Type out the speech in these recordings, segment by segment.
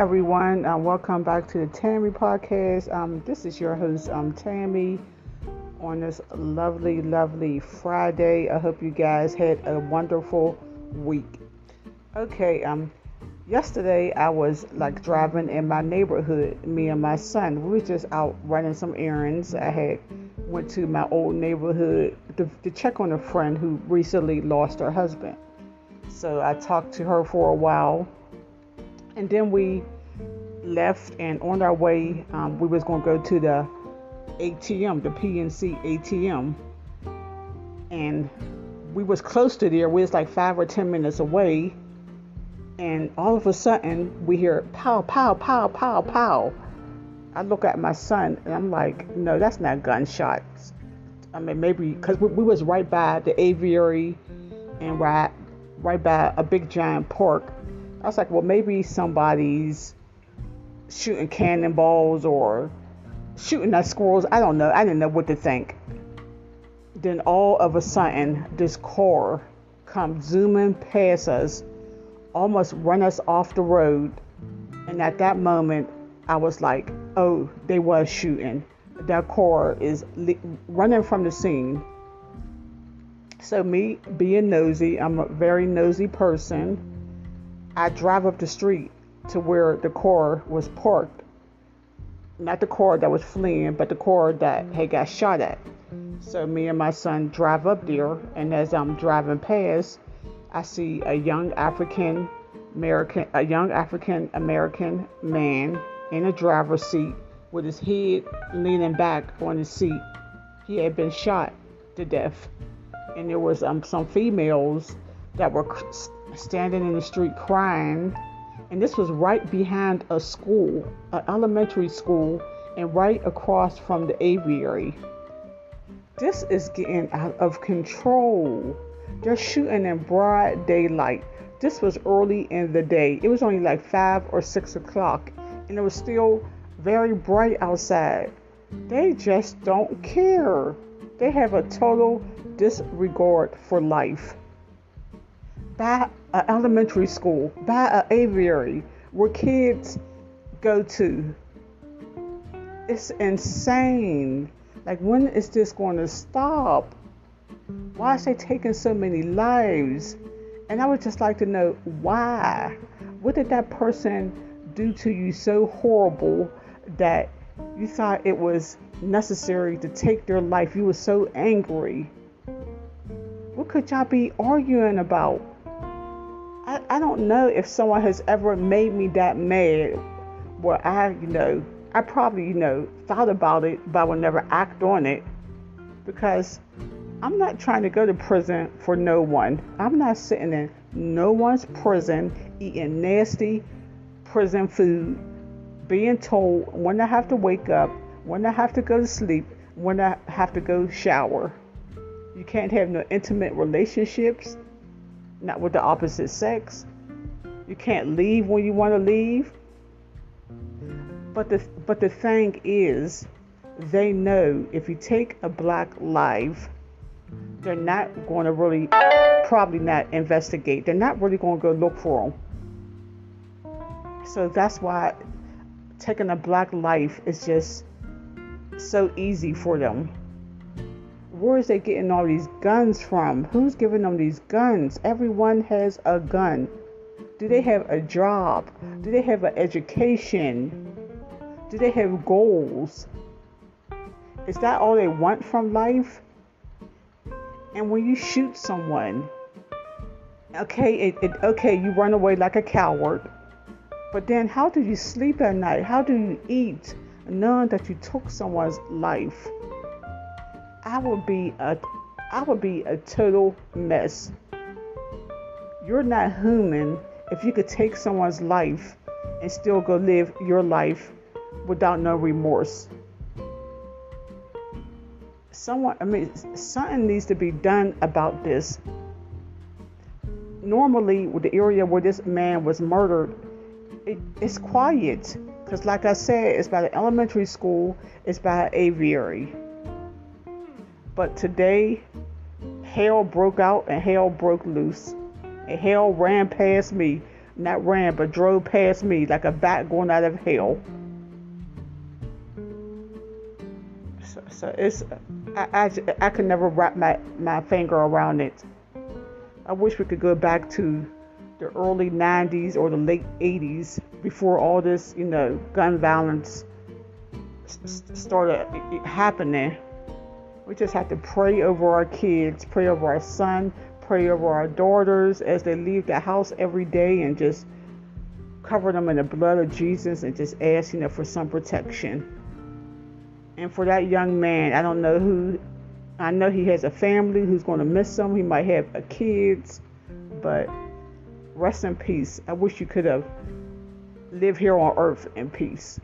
everyone. Uh, welcome back to the Tammy podcast. Um, this is your host, um, Tammy, on this lovely, lovely Friday. I hope you guys had a wonderful week. Okay, um, yesterday I was like driving in my neighborhood. Me and my son, we were just out running some errands. I had went to my old neighborhood to, to check on a friend who recently lost her husband. So I talked to her for a while and then we left and on our way um, we was going to go to the atm the pnc atm and we was close to there we was like five or ten minutes away. And all of a sudden we hear pow pow pow pow pow. I look at my son and i'm like no that's not gunshots. I mean maybe because we, we was right by the aviary and right right by a big giant park I was like, well, maybe somebody's shooting cannonballs or shooting at squirrels. I don't know. I didn't know what to think. Then all of a sudden, this car comes zooming past us, almost run us off the road. And at that moment, I was like, oh, they was shooting. That car is le- running from the scene. So me being nosy, I'm a very nosy person. I drive up the street to where the car was parked. Not the car that was fleeing, but the car that had got shot at. So me and my son drive up there, and as I'm driving past, I see a young African American, a young African American man in a driver's seat with his head leaning back on his seat. He had been shot to death, and there was um, some females that were standing in the street crying. And this was right behind a school, an elementary school, and right across from the aviary. This is getting out of control. They're shooting in broad daylight. This was early in the day. It was only like five or six o'clock, and it was still very bright outside. They just don't care. They have a total disregard for life by an uh, elementary school, by an uh, aviary where kids go to. It's insane. Like, when is this going to stop? Why is they taking so many lives? And I would just like to know why. What did that person do to you so horrible that you thought it was necessary to take their life? You were so angry. What could y'all be arguing about? I, I don't know if someone has ever made me that mad where I, you know, I probably, you know, thought about it, but I would never act on it because I'm not trying to go to prison for no one. I'm not sitting in no one's prison eating nasty prison food, being told when I have to wake up, when I have to go to sleep, when I have to go shower. You can't have no intimate relationships not with the opposite sex. You can't leave when you want to leave. But the but the thing is, they know if you take a black life, they're not going to really, probably not investigate. They're not really going to go look for them. So that's why taking a black life is just so easy for them where is they getting all these guns from? Who's giving them these guns? Everyone has a gun. Do they have a job? Do they have an education? Do they have goals? Is that all they want from life? And when you shoot someone, okay, it, it, okay, you run away like a coward. But then, how do you sleep at night? How do you eat, knowing that you took someone's life? I would be a I would be a total mess. You're not human if you could take someone's life and still go live your life without no remorse. Someone, I mean, something needs to be done about this. Normally, with the area where this man was murdered, it, it's quiet because, like I said, it's by the elementary school, it's by an aviary. But today, hell broke out and hell broke loose. And hell ran past me not ran, but drove past me like a bat going out of hell. So, so it's, I, I, I could never wrap my, my finger around it. I wish we could go back to the early 90s or the late 80s before all this, you know, gun violence started happening. We just have to pray over our kids, pray over our son, pray over our daughters as they leave the house every day and just cover them in the blood of Jesus and just ask, you know, for some protection. And for that young man, I don't know who, I know he has a family who's going to miss him. He might have kids, but rest in peace. I wish you could have lived here on earth in peace.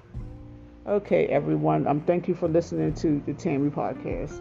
Okay, everyone. Um, thank you for listening to the Tammy podcast.